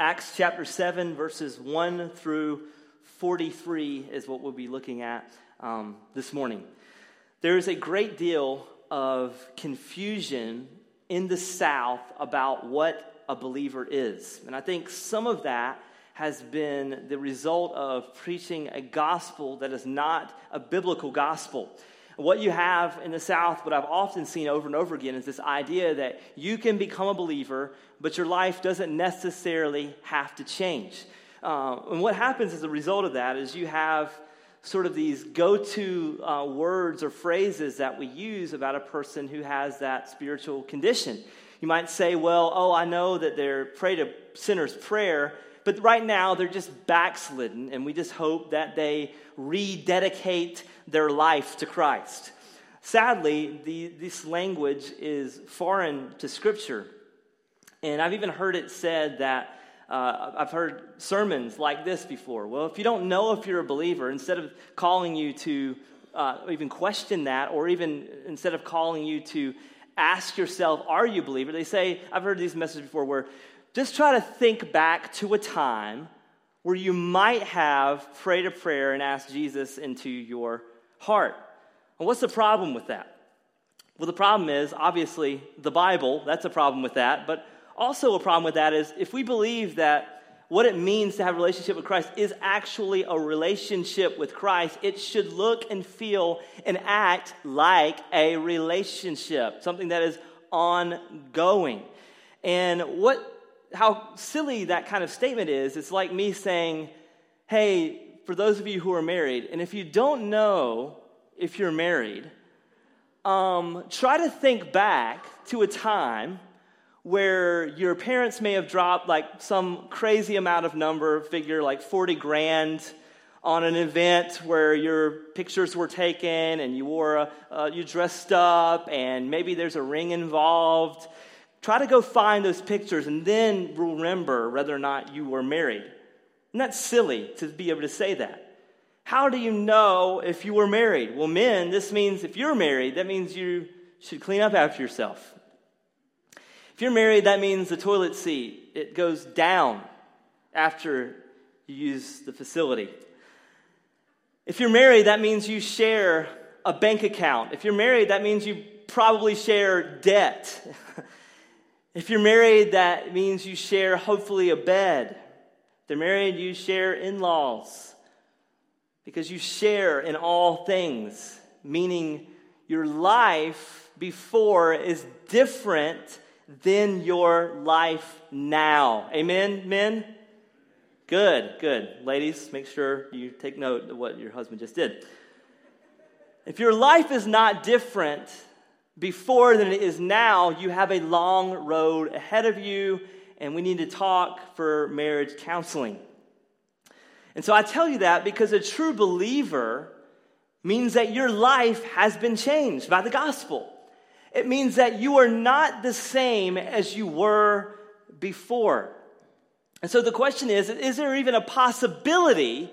Acts chapter 7, verses 1 through 43 is what we'll be looking at um, this morning. There is a great deal of confusion in the South about what a believer is. And I think some of that has been the result of preaching a gospel that is not a biblical gospel. What you have in the South, what I've often seen over and over again, is this idea that you can become a believer, but your life doesn't necessarily have to change. Uh, and what happens as a result of that is you have sort of these go to uh, words or phrases that we use about a person who has that spiritual condition. You might say, well, oh, I know that they're prayed a sinner's prayer, but right now they're just backslidden, and we just hope that they rededicate their life to Christ. Sadly, the, this language is foreign to Scripture. And I've even heard it said that uh, I've heard sermons like this before. Well, if you don't know if you're a believer, instead of calling you to uh, even question that, or even instead of calling you to ask yourself, Are you a believer? They say, I've heard these messages before where just try to think back to a time where you might have prayed a prayer and asked Jesus into your heart. And what's the problem with that? Well, the problem is obviously the Bible, that's a problem with that. But also, a problem with that is if we believe that what it means to have a relationship with Christ is actually a relationship with Christ, it should look and feel and act like a relationship, something that is ongoing. And what how silly that kind of statement is. It's like me saying, hey, for those of you who are married, and if you don't know if you're married, um, try to think back to a time where your parents may have dropped like some crazy amount of number figure, like 40 grand, on an event where your pictures were taken and you wore a, uh, you dressed up and maybe there's a ring involved Try to go find those pictures and then remember whether or not you were married. Isn't that silly to be able to say that? How do you know if you were married? Well, men, this means if you're married, that means you should clean up after yourself. If you're married, that means the toilet seat, it goes down after you use the facility. If you're married, that means you share a bank account. If you're married, that means you probably share debt. If you're married, that means you share, hopefully, a bed. If they're married, you share in laws because you share in all things, meaning your life before is different than your life now. Amen, men? Good, good. Ladies, make sure you take note of what your husband just did. If your life is not different before than it is now, you have a long road ahead of you, and we need to talk for marriage counseling. And so I tell you that because a true believer means that your life has been changed by the gospel. It means that you are not the same as you were before. And so the question is is there even a possibility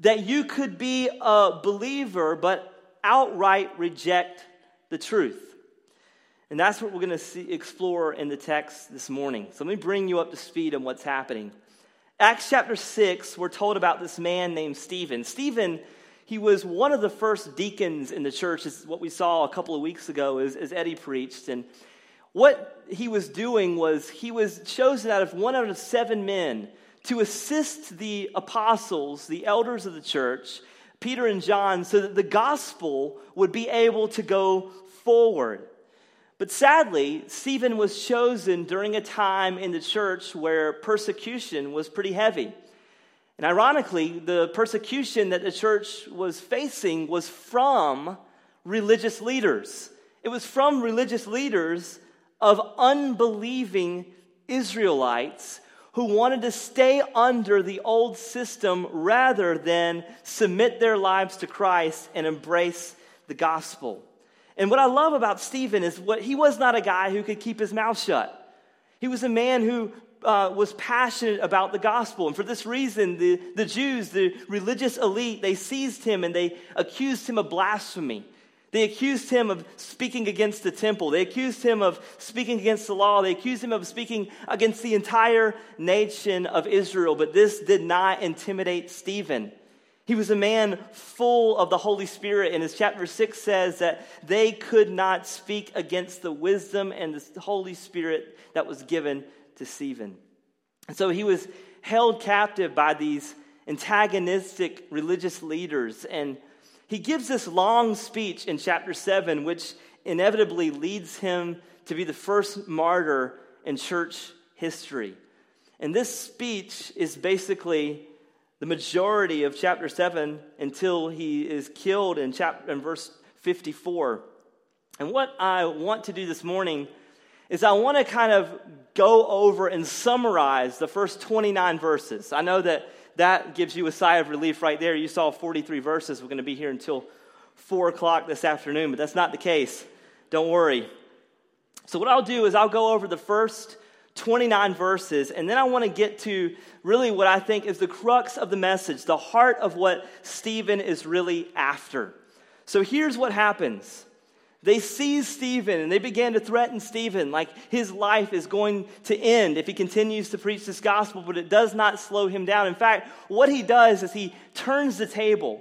that you could be a believer but outright reject the truth. And that's what we're going to explore in the text this morning. So let me bring you up to speed on what's happening. Acts chapter 6, we're told about this man named Stephen. Stephen, he was one of the first deacons in the church, is what we saw a couple of weeks ago as, as Eddie preached. And what he was doing was he was chosen out of one out of seven men to assist the apostles, the elders of the church, Peter and John, so that the gospel would be able to go forward. But sadly, Stephen was chosen during a time in the church where persecution was pretty heavy. And ironically, the persecution that the church was facing was from religious leaders. It was from religious leaders of unbelieving Israelites who wanted to stay under the old system rather than submit their lives to Christ and embrace the gospel. And what I love about Stephen is what he was not a guy who could keep his mouth shut. He was a man who uh, was passionate about the gospel. And for this reason, the, the Jews, the religious elite, they seized him and they accused him of blasphemy. They accused him of speaking against the temple. They accused him of speaking against the law. They accused him of speaking against the entire nation of Israel. But this did not intimidate Stephen. He was a man full of the Holy Spirit, and as chapter 6 says, that they could not speak against the wisdom and the Holy Spirit that was given to Stephen. And so he was held captive by these antagonistic religious leaders and he gives this long speech in chapter 7, which inevitably leads him to be the first martyr in church history. And this speech is basically the majority of chapter 7 until he is killed in, chapter, in verse 54. And what I want to do this morning is I want to kind of go over and summarize the first 29 verses. I know that that gives you a sigh of relief right there. You saw 43 verses. We're going to be here until 4 o'clock this afternoon, but that's not the case. Don't worry. So, what I'll do is I'll go over the first 29 verses, and then I want to get to really what I think is the crux of the message, the heart of what Stephen is really after. So, here's what happens they seized Stephen and they began to threaten Stephen like his life is going to end if he continues to preach this gospel, but it does not slow him down. In fact, what he does is he turns the table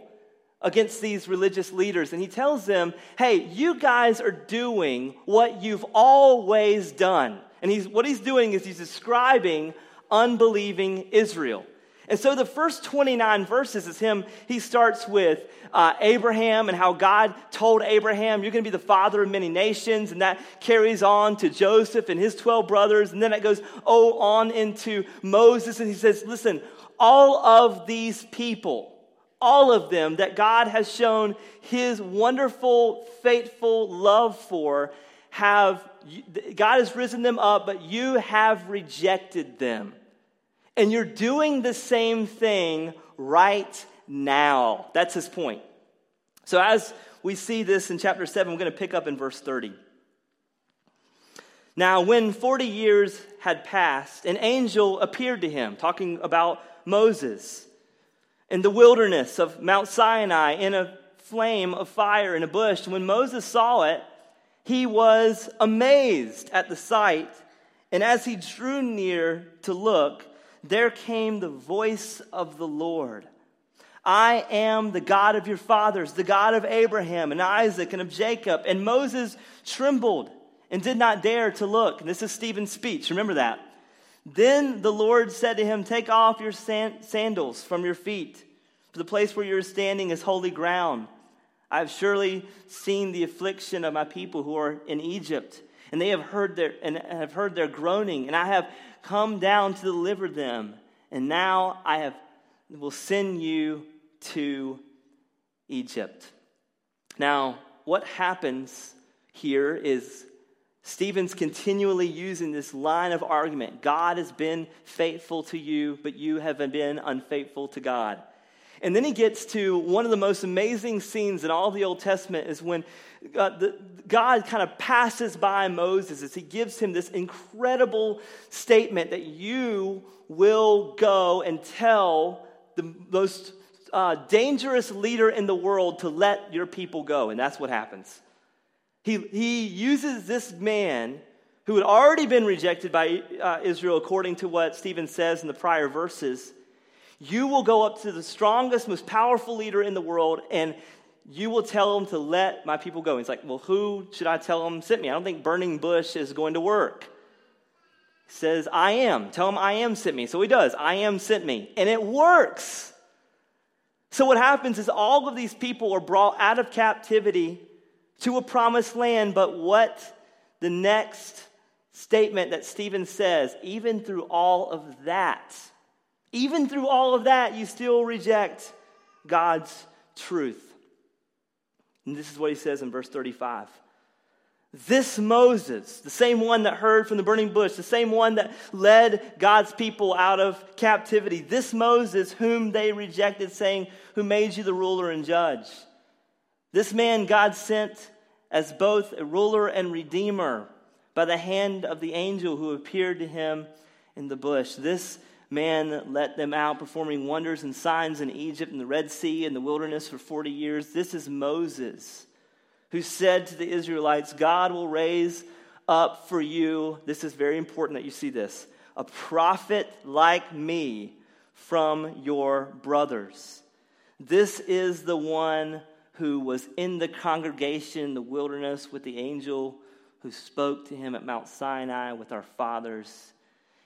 against these religious leaders and he tells them, hey, you guys are doing what you've always done. And he's, what he's doing is he's describing unbelieving Israel. And so the first 29 verses is him, he starts with uh, Abraham and how God told Abraham, You're going to be the father of many nations. And that carries on to Joseph and his 12 brothers. And then it goes oh, on into Moses. And he says, Listen, all of these people, all of them that God has shown his wonderful, faithful love for, have God has risen them up, but you have rejected them. And you're doing the same thing right now. That's his point. So, as we see this in chapter 7, we're going to pick up in verse 30. Now, when 40 years had passed, an angel appeared to him, talking about Moses, in the wilderness of Mount Sinai in a flame of fire in a bush. When Moses saw it, he was amazed at the sight. And as he drew near to look, there came the voice of the Lord. I am the God of your fathers, the God of Abraham and Isaac and of Jacob. And Moses trembled and did not dare to look. And This is Stephen's speech. Remember that. Then the Lord said to him, Take off your sandals from your feet, for the place where you're standing is holy ground. I have surely seen the affliction of my people who are in Egypt, and they have heard their and have heard their groaning, and I have come down to deliver them. And now I have, will send you to Egypt. Now, what happens here is Stephen's continually using this line of argument God has been faithful to you, but you have been unfaithful to God. And then he gets to one of the most amazing scenes in all the Old Testament is when God, the, God kind of passes by Moses as he gives him this incredible statement that you will go and tell the most uh, dangerous leader in the world to let your people go. And that's what happens. He, he uses this man who had already been rejected by uh, Israel, according to what Stephen says in the prior verses you will go up to the strongest, most powerful leader in the world, and you will tell him to let my people go. He's like, Well, who should I tell him sent me? I don't think burning bush is going to work. He says, I am. Tell him I am sent me. So he does. I am sent me. And it works. So what happens is all of these people are brought out of captivity to a promised land, but what the next statement that Stephen says, even through all of that, even through all of that, you still reject God's truth. And this is what he says in verse 35. This Moses, the same one that heard from the burning bush, the same one that led God's people out of captivity, this Moses whom they rejected, saying, Who made you the ruler and judge? This man God sent as both a ruler and redeemer by the hand of the angel who appeared to him in the bush. This man let them out, performing wonders and signs in Egypt and the Red Sea and the wilderness for 40 years. This is Moses, who said to the Israelites, God will raise up for you, this is very important that you see this, a prophet like me from your brothers. This is the one who was in the congregation in the wilderness with the angel who spoke to him at Mount Sinai with our fathers.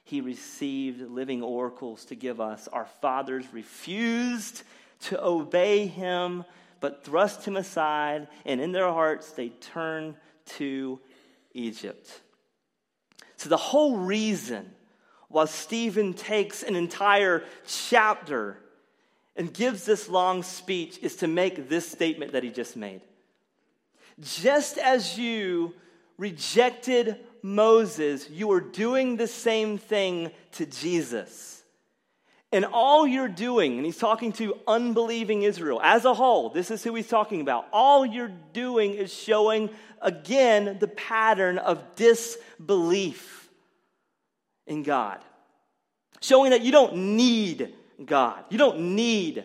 He received living oracles to give us. Our fathers refused to obey him, but thrust him aside, and in their hearts they turned to Egypt. So, the whole reason why Stephen takes an entire chapter and gives this long speech is to make this statement that he just made. Just as you rejected Moses, you are doing the same thing to Jesus. And all you're doing, and he's talking to unbelieving Israel as a whole, this is who he's talking about. All you're doing is showing again the pattern of disbelief in God. Showing that you don't need God, you don't need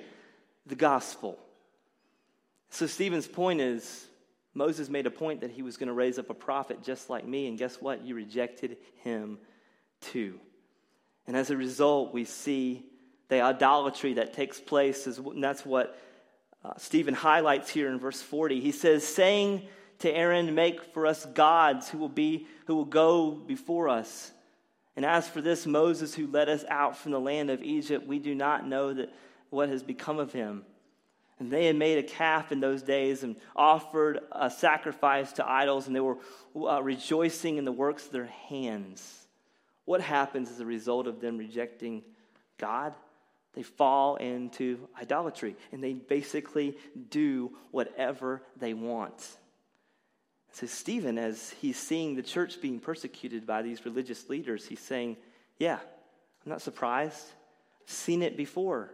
the gospel. So, Stephen's point is Moses made a point that he was going to raise up a prophet just like me, and guess what? You rejected him too. And as a result, we see the idolatry that takes place. Is, and that's what uh, Stephen highlights here in verse 40. He says, saying to Aaron, Make for us gods who will, be, who will go before us. And as for this Moses who led us out from the land of Egypt, we do not know that what has become of him. And they had made a calf in those days and offered a sacrifice to idols, and they were uh, rejoicing in the works of their hands. What happens as a result of them rejecting God? They fall into idolatry and they basically do whatever they want. So, Stephen, as he's seeing the church being persecuted by these religious leaders, he's saying, Yeah, I'm not surprised. I've seen it before.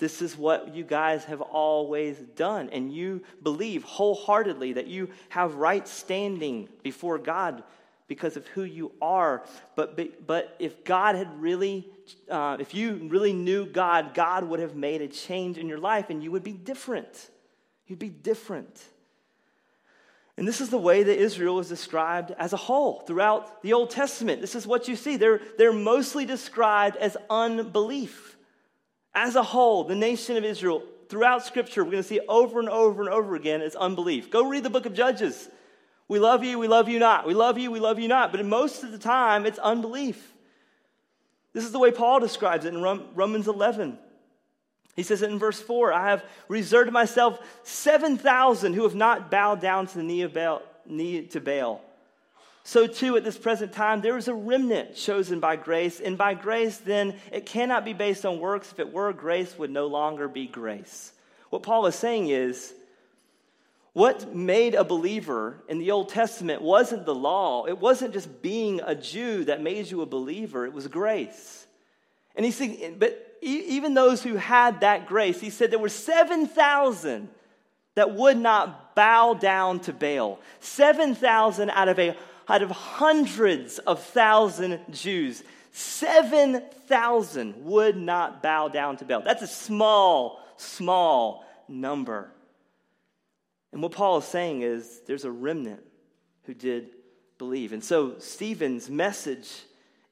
This is what you guys have always done. And you believe wholeheartedly that you have right standing before God because of who you are. But, but if God had really, uh, if you really knew God, God would have made a change in your life and you would be different. You'd be different. And this is the way that Israel is described as a whole throughout the Old Testament. This is what you see. They're, they're mostly described as unbelief. As a whole, the nation of Israel, throughout Scripture, we're going to see over and over and over again as unbelief. Go read the book of Judges. We love you, we love you not. We love you, we love you not. But most of the time, it's unbelief. This is the way Paul describes it in Romans 11. He says it in verse 4 I have reserved myself 7,000 who have not bowed down to the knee, of Baal, knee to Baal. So, too, at this present time, there is a remnant chosen by grace. And by grace, then, it cannot be based on works. If it were, grace would no longer be grace. What Paul is saying is what made a believer in the Old Testament wasn't the law. It wasn't just being a Jew that made you a believer, it was grace. And he said, but even those who had that grace, he said there were 7,000 that would not bow down to Baal. 7,000 out of a out of hundreds of thousand Jews. 7,000 would not bow down to Baal. That's a small, small number. And what Paul is saying is there's a remnant who did believe. And so Stephen's message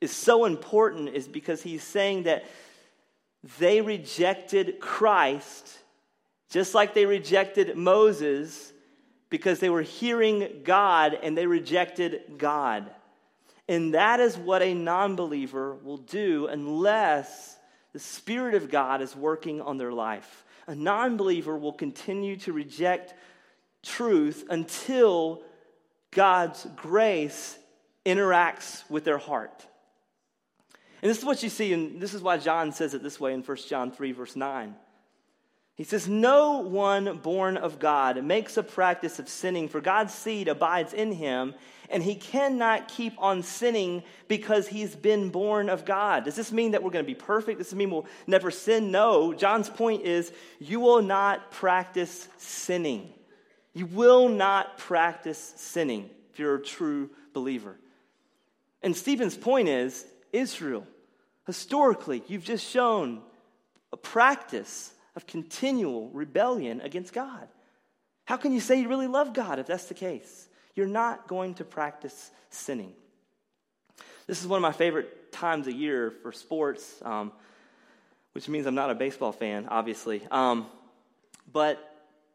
is so important is because he's saying that they rejected Christ just like they rejected Moses because they were hearing God and they rejected God. And that is what a non believer will do unless the Spirit of God is working on their life. A non believer will continue to reject truth until God's grace interacts with their heart. And this is what you see, and this is why John says it this way in 1 John 3, verse 9. He says, No one born of God makes a practice of sinning, for God's seed abides in him, and he cannot keep on sinning because he's been born of God. Does this mean that we're going to be perfect? Does this mean we'll never sin? No. John's point is, you will not practice sinning. You will not practice sinning if you're a true believer. And Stephen's point is Israel, historically, you've just shown a practice of continual rebellion against God. How can you say you really love God if that's the case? You're not going to practice sinning. This is one of my favorite times a year for sports, um, which means I'm not a baseball fan, obviously. Um, but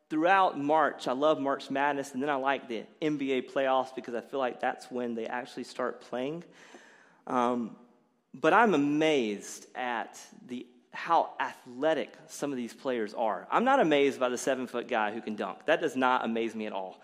throughout March, I love March Madness, and then I like the NBA playoffs because I feel like that's when they actually start playing. Um, but I'm amazed at the how athletic some of these players are. I'm not amazed by the seven foot guy who can dunk. That does not amaze me at all.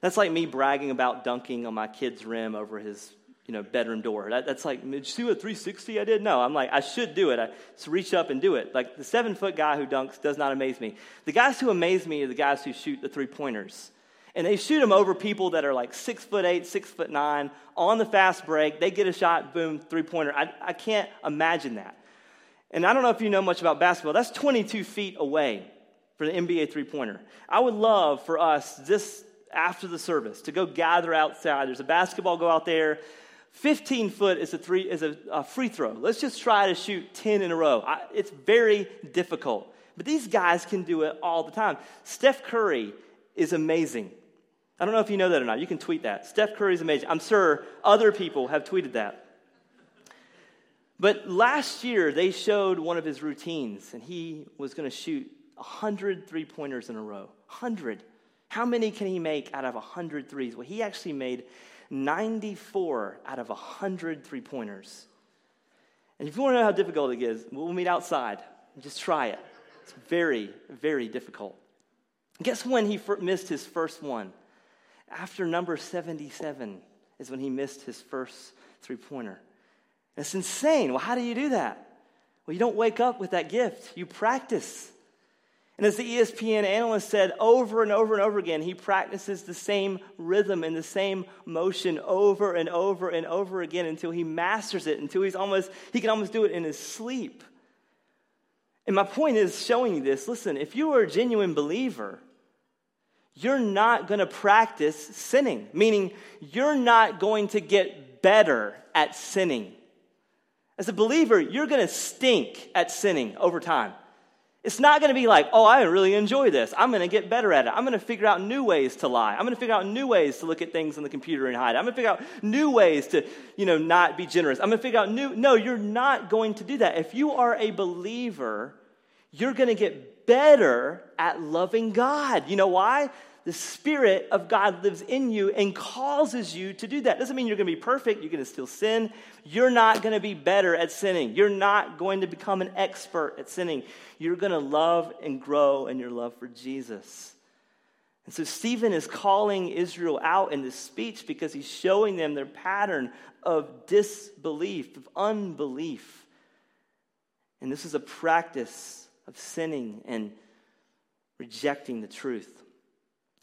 That's like me bragging about dunking on my kid's rim over his you know, bedroom door. That, that's like, did you see what 360 I did? No, I'm like, I should do it. I just reach up and do it. Like the seven foot guy who dunks does not amaze me. The guys who amaze me are the guys who shoot the three pointers. And they shoot them over people that are like six foot eight, six foot nine, on the fast break. They get a shot, boom, three pointer. I, I can't imagine that. And I don't know if you know much about basketball. That's 22 feet away for the NBA three pointer. I would love for us this after the service to go gather outside. There's a basketball go out there 15 foot is a, three, is a, a free throw. Let's just try to shoot 10 in a row. I, it's very difficult. But these guys can do it all the time. Steph Curry is amazing. I don't know if you know that or not. You can tweet that. Steph Curry is amazing. I'm sure other people have tweeted that. But last year, they showed one of his routines, and he was going to shoot 100 three pointers in a row. 100. How many can he make out of 100 threes? Well, he actually made 94 out of 100 three pointers. And if you want to know how difficult it is, we'll meet outside just try it. It's very, very difficult. Guess when he missed his first one? After number 77 is when he missed his first three pointer. It's insane. Well, how do you do that? Well, you don't wake up with that gift, you practice. And as the ESPN analyst said over and over and over again, he practices the same rhythm and the same motion over and over and over again until he masters it, until he's almost, he can almost do it in his sleep. And my point is showing you this listen, if you are a genuine believer, you're not going to practice sinning, meaning you're not going to get better at sinning. As a believer, you're going to stink at sinning over time. It's not going to be like, oh, I really enjoy this. I'm going to get better at it. I'm going to figure out new ways to lie. I'm going to figure out new ways to look at things on the computer and hide. I'm going to figure out new ways to, you know, not be generous. I'm going to figure out new. No, you're not going to do that. If you are a believer, you're going to get better at loving God. You know why? The Spirit of God lives in you and causes you to do that. Doesn't mean you're going to be perfect. You're going to still sin. You're not going to be better at sinning. You're not going to become an expert at sinning. You're going to love and grow in your love for Jesus. And so Stephen is calling Israel out in this speech because he's showing them their pattern of disbelief, of unbelief. And this is a practice of sinning and rejecting the truth.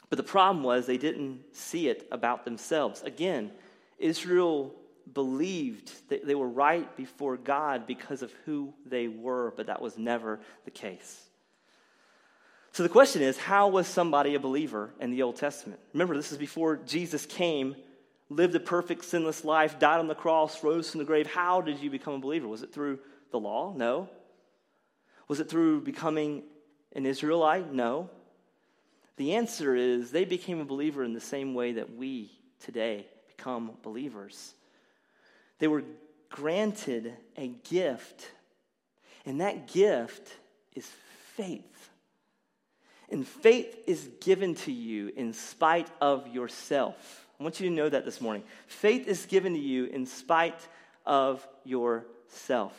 But the problem was they didn't see it about themselves. Again, Israel believed that they were right before God because of who they were, but that was never the case. So the question is how was somebody a believer in the Old Testament? Remember, this is before Jesus came, lived a perfect, sinless life, died on the cross, rose from the grave. How did you become a believer? Was it through the law? No. Was it through becoming an Israelite? No. The answer is they became a believer in the same way that we today become believers. They were granted a gift, and that gift is faith. And faith is given to you in spite of yourself. I want you to know that this morning. Faith is given to you in spite of yourself.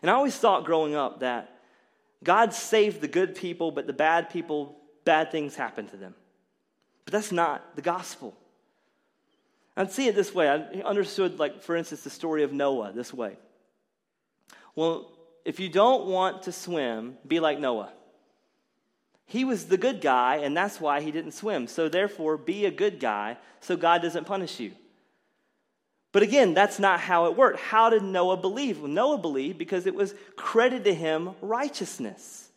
And I always thought growing up that God saved the good people, but the bad people bad things happen to them. But that's not the gospel. I'd see it this way. I understood, like, for instance, the story of Noah this way. Well, if you don't want to swim, be like Noah. He was the good guy, and that's why he didn't swim. So, therefore, be a good guy so God doesn't punish you. But again, that's not how it worked. How did Noah believe? Well, Noah believed because it was credited to him righteousness.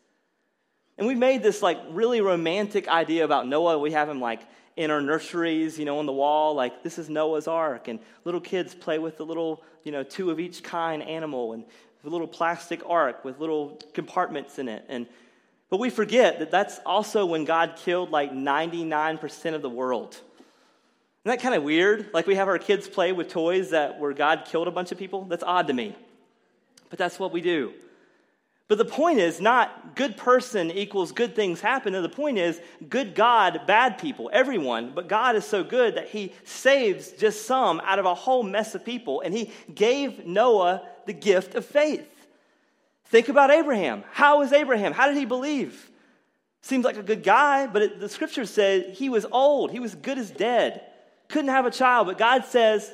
And we made this like really romantic idea about Noah. We have him like in our nurseries, you know, on the wall, like this is Noah's Ark. And little kids play with the little, you know, two of each kind animal and a little plastic ark with little compartments in it. And But we forget that that's also when God killed like 99% of the world. Isn't that kind of weird? Like we have our kids play with toys that where God killed a bunch of people? That's odd to me. But that's what we do. But the point is not good person equals good things happen. And the point is good God, bad people, everyone. But God is so good that he saves just some out of a whole mess of people. And he gave Noah the gift of faith. Think about Abraham. How is Abraham? How did he believe? Seems like a good guy, but it, the scripture said he was old. He was good as dead. Couldn't have a child, but God says,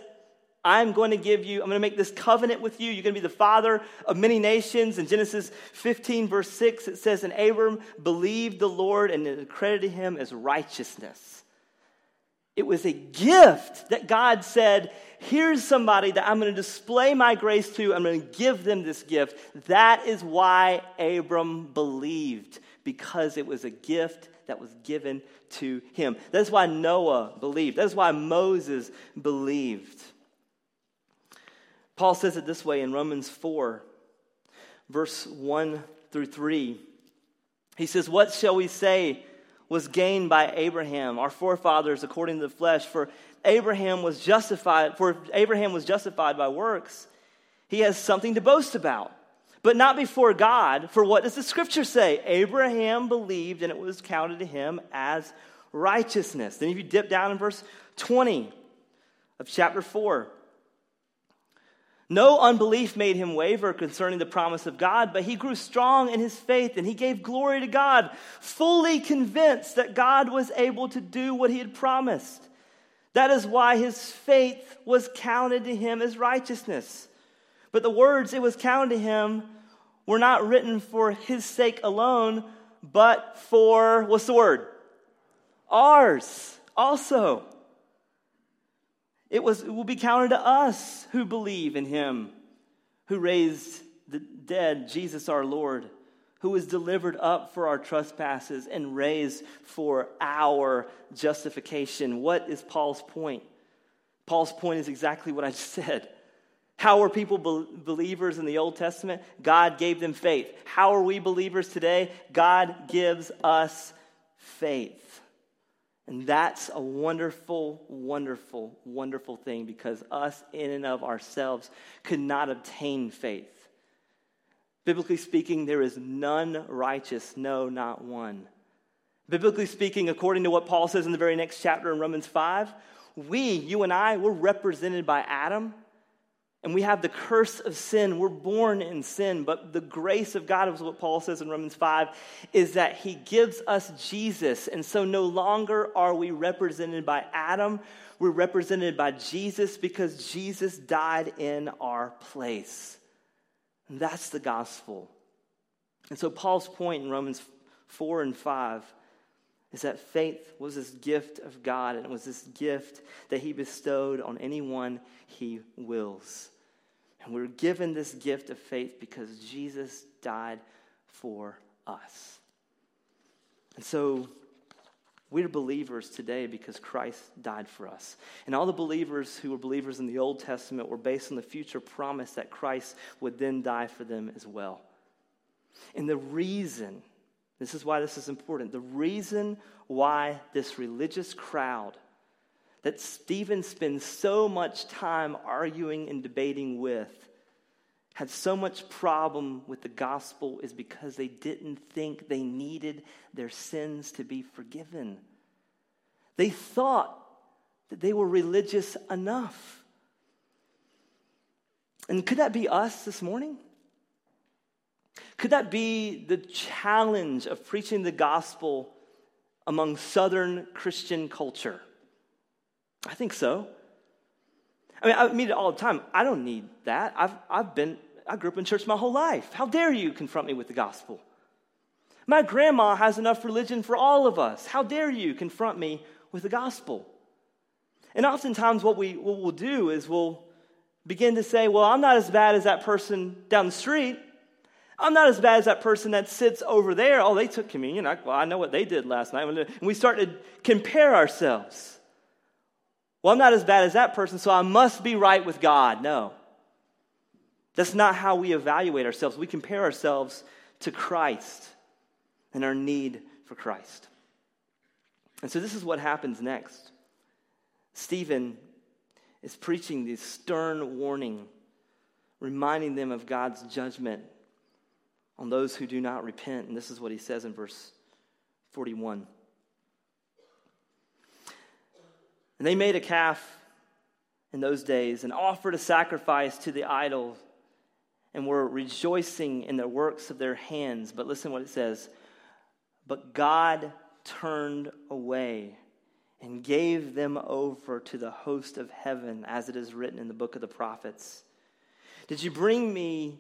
I'm going to give you, I'm going to make this covenant with you. You're going to be the father of many nations. In Genesis 15, verse 6, it says, And Abram believed the Lord and it credited him as righteousness. It was a gift that God said, Here's somebody that I'm going to display my grace to. I'm going to give them this gift. That is why Abram believed, because it was a gift that was given to him. That's why Noah believed. That's why Moses believed. Paul says it this way in Romans 4, verse 1 through 3. He says, What shall we say was gained by Abraham, our forefathers according to the flesh? For Abraham was justified, for Abraham was justified by works, he has something to boast about but not before God. For what does the scripture say? Abraham believed and it was counted to him as righteousness. Then, if you dip down in verse 20 of chapter 4, no unbelief made him waver concerning the promise of God, but he grew strong in his faith and he gave glory to God, fully convinced that God was able to do what he had promised. That is why his faith was counted to him as righteousness. But the words it was counted to him were not written for his sake alone, but for, what's the word? Ours also. It, was, it will be counted to us who believe in him, who raised the dead, Jesus our Lord, who was delivered up for our trespasses and raised for our justification. What is Paul's point? Paul's point is exactly what I just said. How were people be- believers in the Old Testament? God gave them faith. How are we believers today? God gives us faith. And that's a wonderful, wonderful, wonderful thing because us, in and of ourselves, could not obtain faith. Biblically speaking, there is none righteous, no, not one. Biblically speaking, according to what Paul says in the very next chapter in Romans 5, we, you and I, we're represented by Adam and we have the curse of sin. We're born in sin, but the grace of God is what Paul says in Romans 5 is that he gives us Jesus. And so no longer are we represented by Adam, we're represented by Jesus because Jesus died in our place. And that's the gospel. And so Paul's point in Romans 4 and 5 is that faith was this gift of God, and it was this gift that He bestowed on anyone He wills. And we're given this gift of faith because Jesus died for us. And so we're believers today because Christ died for us. And all the believers who were believers in the Old Testament were based on the future promise that Christ would then die for them as well. And the reason, this is why this is important, the reason why this religious crowd that Stephen spends so much time arguing and debating with had so much problem with the gospel is because they didn't think they needed their sins to be forgiven. They thought that they were religious enough. And could that be us this morning? Could that be the challenge of preaching the gospel among Southern Christian culture? I think so. I mean, I meet it all the time. I don't need that. I've, I've been, I grew up in church my whole life. How dare you confront me with the gospel? My grandma has enough religion for all of us. How dare you confront me with the gospel? And oftentimes, what, we, what we'll do is we'll begin to say, Well, I'm not as bad as that person down the street. I'm not as bad as that person that sits over there. Oh, they took communion. I, well, I know what they did last night. And we start to compare ourselves. Well, I'm not as bad as that person, so I must be right with God. No. That's not how we evaluate ourselves. We compare ourselves to Christ. and our need for Christ. And so this is what happens next. Stephen is preaching this stern warning, reminding them of God's judgment on those who do not repent. And this is what he says in verse 41. And they made a calf in those days and offered a sacrifice to the idol and were rejoicing in the works of their hands. But listen what it says. But God turned away and gave them over to the host of heaven, as it is written in the book of the prophets. Did you bring me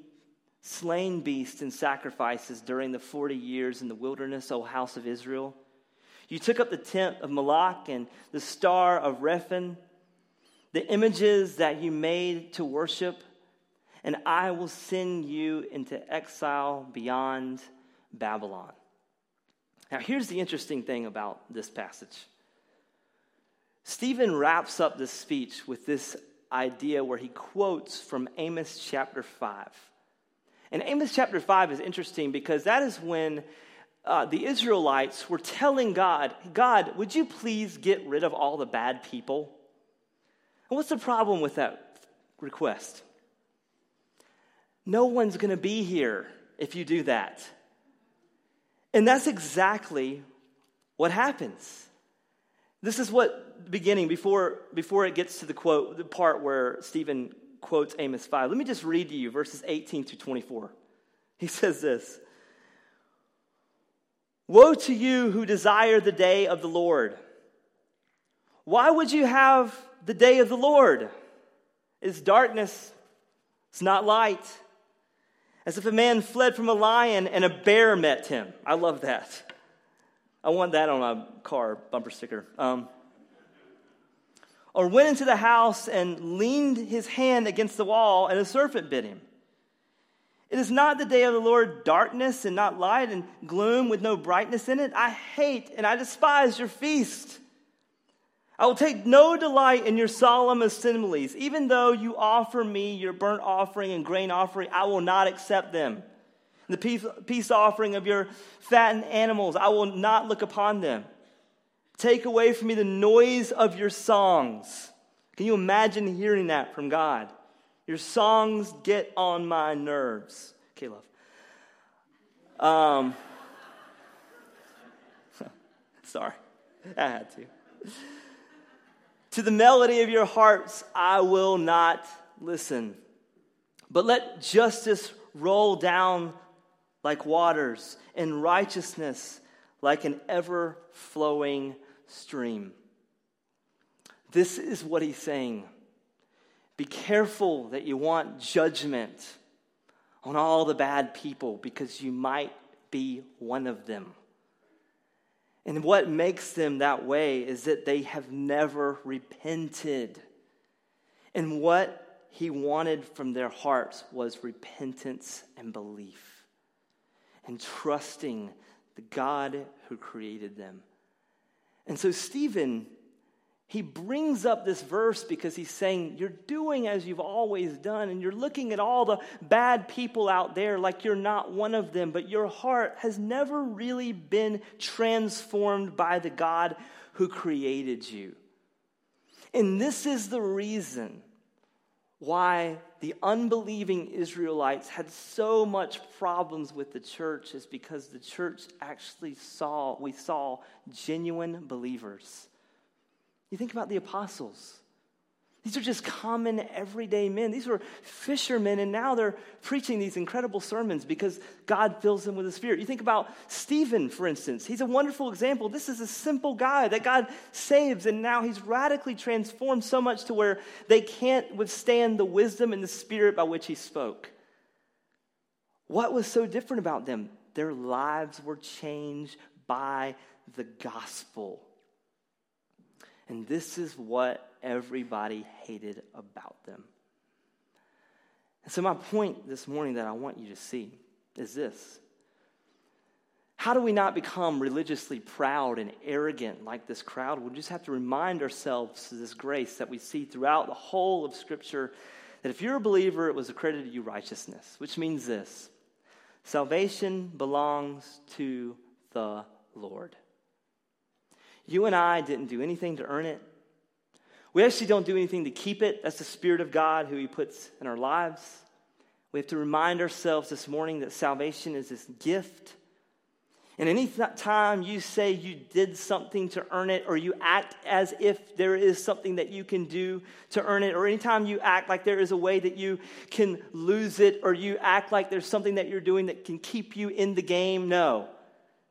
slain beasts and sacrifices during the 40 years in the wilderness, O house of Israel? You took up the tent of Moloch and the star of Rephan, the images that you made to worship, and I will send you into exile beyond Babylon. Now, here's the interesting thing about this passage. Stephen wraps up this speech with this idea where he quotes from Amos chapter 5. And Amos chapter 5 is interesting because that is when uh, the Israelites were telling God, God, would you please get rid of all the bad people? And what's the problem with that request? No one's going to be here if you do that. And that's exactly what happens. This is what beginning before before it gets to the quote the part where Stephen quotes Amos 5. Let me just read to you verses 18 to 24. He says this Woe to you who desire the day of the Lord. Why would you have the day of the Lord? It's darkness, it's not light as if a man fled from a lion and a bear met him. I love that. I want that on a car bumper sticker. Um, or went into the house and leaned his hand against the wall, and a serpent bit him. It is not the day of the Lord darkness and not light and gloom with no brightness in it. I hate and I despise your feast. I will take no delight in your solemn assemblies. Even though you offer me your burnt offering and grain offering, I will not accept them. The peace, peace offering of your fattened animals, I will not look upon them. Take away from me the noise of your songs. Can you imagine hearing that from God? Your songs get on my nerves. Okay, love. Um, sorry, I had to. To the melody of your hearts, I will not listen. But let justice roll down like waters, and righteousness like an ever flowing stream. This is what he's saying. Be careful that you want judgment on all the bad people because you might be one of them. And what makes them that way is that they have never repented. And what he wanted from their hearts was repentance and belief and trusting the God who created them. And so, Stephen he brings up this verse because he's saying, You're doing as you've always done, and you're looking at all the bad people out there like you're not one of them, but your heart has never really been transformed by the God who created you. And this is the reason why the unbelieving Israelites had so much problems with the church is because the church actually saw, we saw genuine believers you think about the apostles. These are just common, everyday men. These were fishermen, and now they're preaching these incredible sermons because God fills them with the Spirit. You think about Stephen, for instance. He's a wonderful example. This is a simple guy that God saves, and now he's radically transformed so much to where they can't withstand the wisdom and the Spirit by which he spoke. What was so different about them? Their lives were changed by the gospel. And this is what everybody hated about them. And so, my point this morning that I want you to see is this How do we not become religiously proud and arrogant like this crowd? We just have to remind ourselves of this grace that we see throughout the whole of Scripture that if you're a believer, it was accredited to you righteousness, which means this salvation belongs to the Lord. You and I didn't do anything to earn it. We actually don't do anything to keep it. That's the Spirit of God who He puts in our lives. We have to remind ourselves this morning that salvation is this gift. And any time you say you did something to earn it, or you act as if there is something that you can do to earn it, or anytime you act like there is a way that you can lose it, or you act like there's something that you're doing that can keep you in the game, no.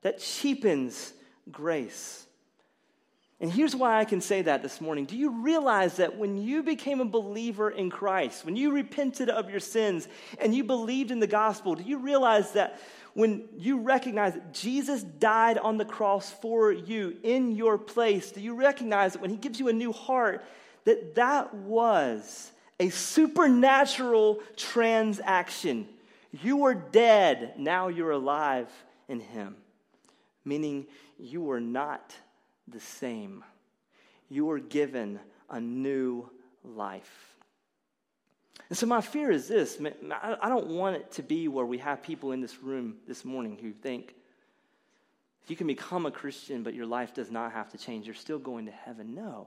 That cheapens grace. And here's why I can say that this morning. Do you realize that when you became a believer in Christ, when you repented of your sins and you believed in the gospel, do you realize that when you recognize that Jesus died on the cross for you in your place, do you recognize that when he gives you a new heart, that that was a supernatural transaction? You were dead, now you're alive in him, meaning you were not the same. You are given a new life. And so, my fear is this I don't want it to be where we have people in this room this morning who think if you can become a Christian, but your life does not have to change. You're still going to heaven. No,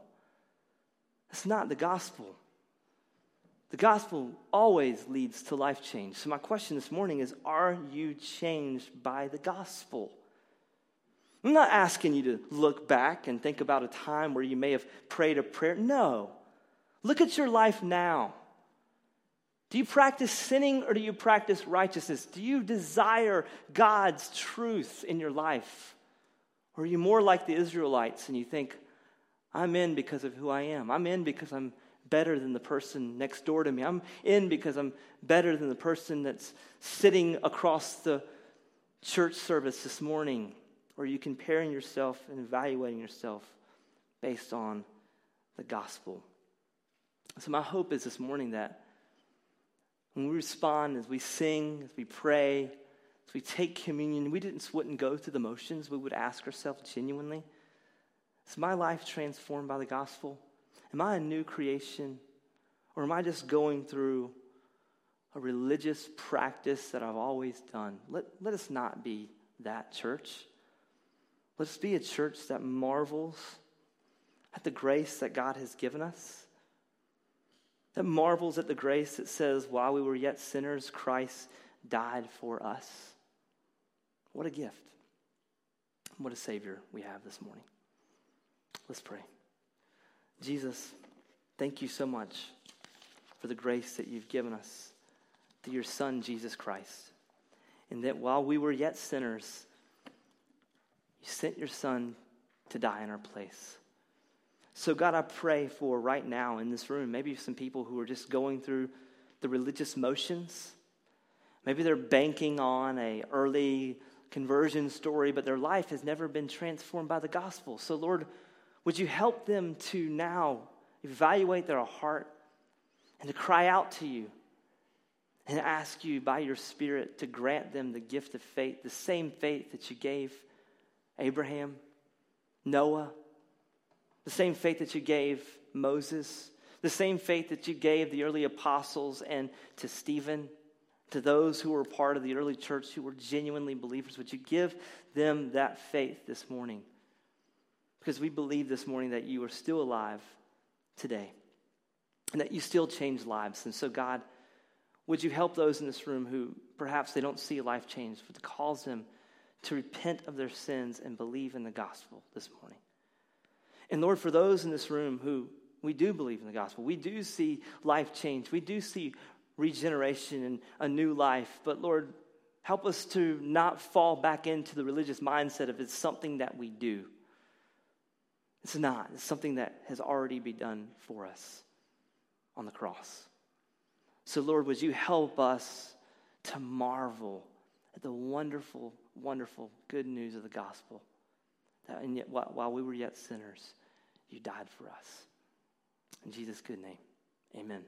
that's not the gospel. The gospel always leads to life change. So, my question this morning is Are you changed by the gospel? I'm not asking you to look back and think about a time where you may have prayed a prayer. No. Look at your life now. Do you practice sinning or do you practice righteousness? Do you desire God's truth in your life? Or are you more like the Israelites and you think, I'm in because of who I am? I'm in because I'm better than the person next door to me. I'm in because I'm better than the person that's sitting across the church service this morning. Or are you comparing yourself and evaluating yourself based on the gospel? So, my hope is this morning that when we respond, as we sing, as we pray, as we take communion, we didn't, wouldn't go through the motions. We would ask ourselves genuinely Is my life transformed by the gospel? Am I a new creation? Or am I just going through a religious practice that I've always done? Let, let us not be that church. Let's be a church that marvels at the grace that God has given us, that marvels at the grace that says, while we were yet sinners, Christ died for us. What a gift. What a Savior we have this morning. Let's pray. Jesus, thank you so much for the grace that you've given us through your Son, Jesus Christ. And that while we were yet sinners, you sent your son to die in our place. So, God, I pray for right now in this room, maybe some people who are just going through the religious motions. Maybe they're banking on a early conversion story, but their life has never been transformed by the gospel. So, Lord, would you help them to now evaluate their heart and to cry out to you and ask you by your Spirit to grant them the gift of faith, the same faith that you gave Abraham, Noah, the same faith that you gave Moses, the same faith that you gave the early apostles and to Stephen, to those who were part of the early church who were genuinely believers. Would you give them that faith this morning? Because we believe this morning that you are still alive today and that you still change lives. And so, God, would you help those in this room who perhaps they don't see life change, but to cause them to repent of their sins and believe in the gospel this morning. And Lord, for those in this room who we do believe in the gospel, we do see life change, we do see regeneration and a new life, but Lord, help us to not fall back into the religious mindset of it's something that we do. It's not. It's something that has already been done for us on the cross. So, Lord, would you help us to marvel at the wonderful, wonderful good news of the gospel. That and yet, while we were yet sinners, you died for us. In Jesus' good name, amen.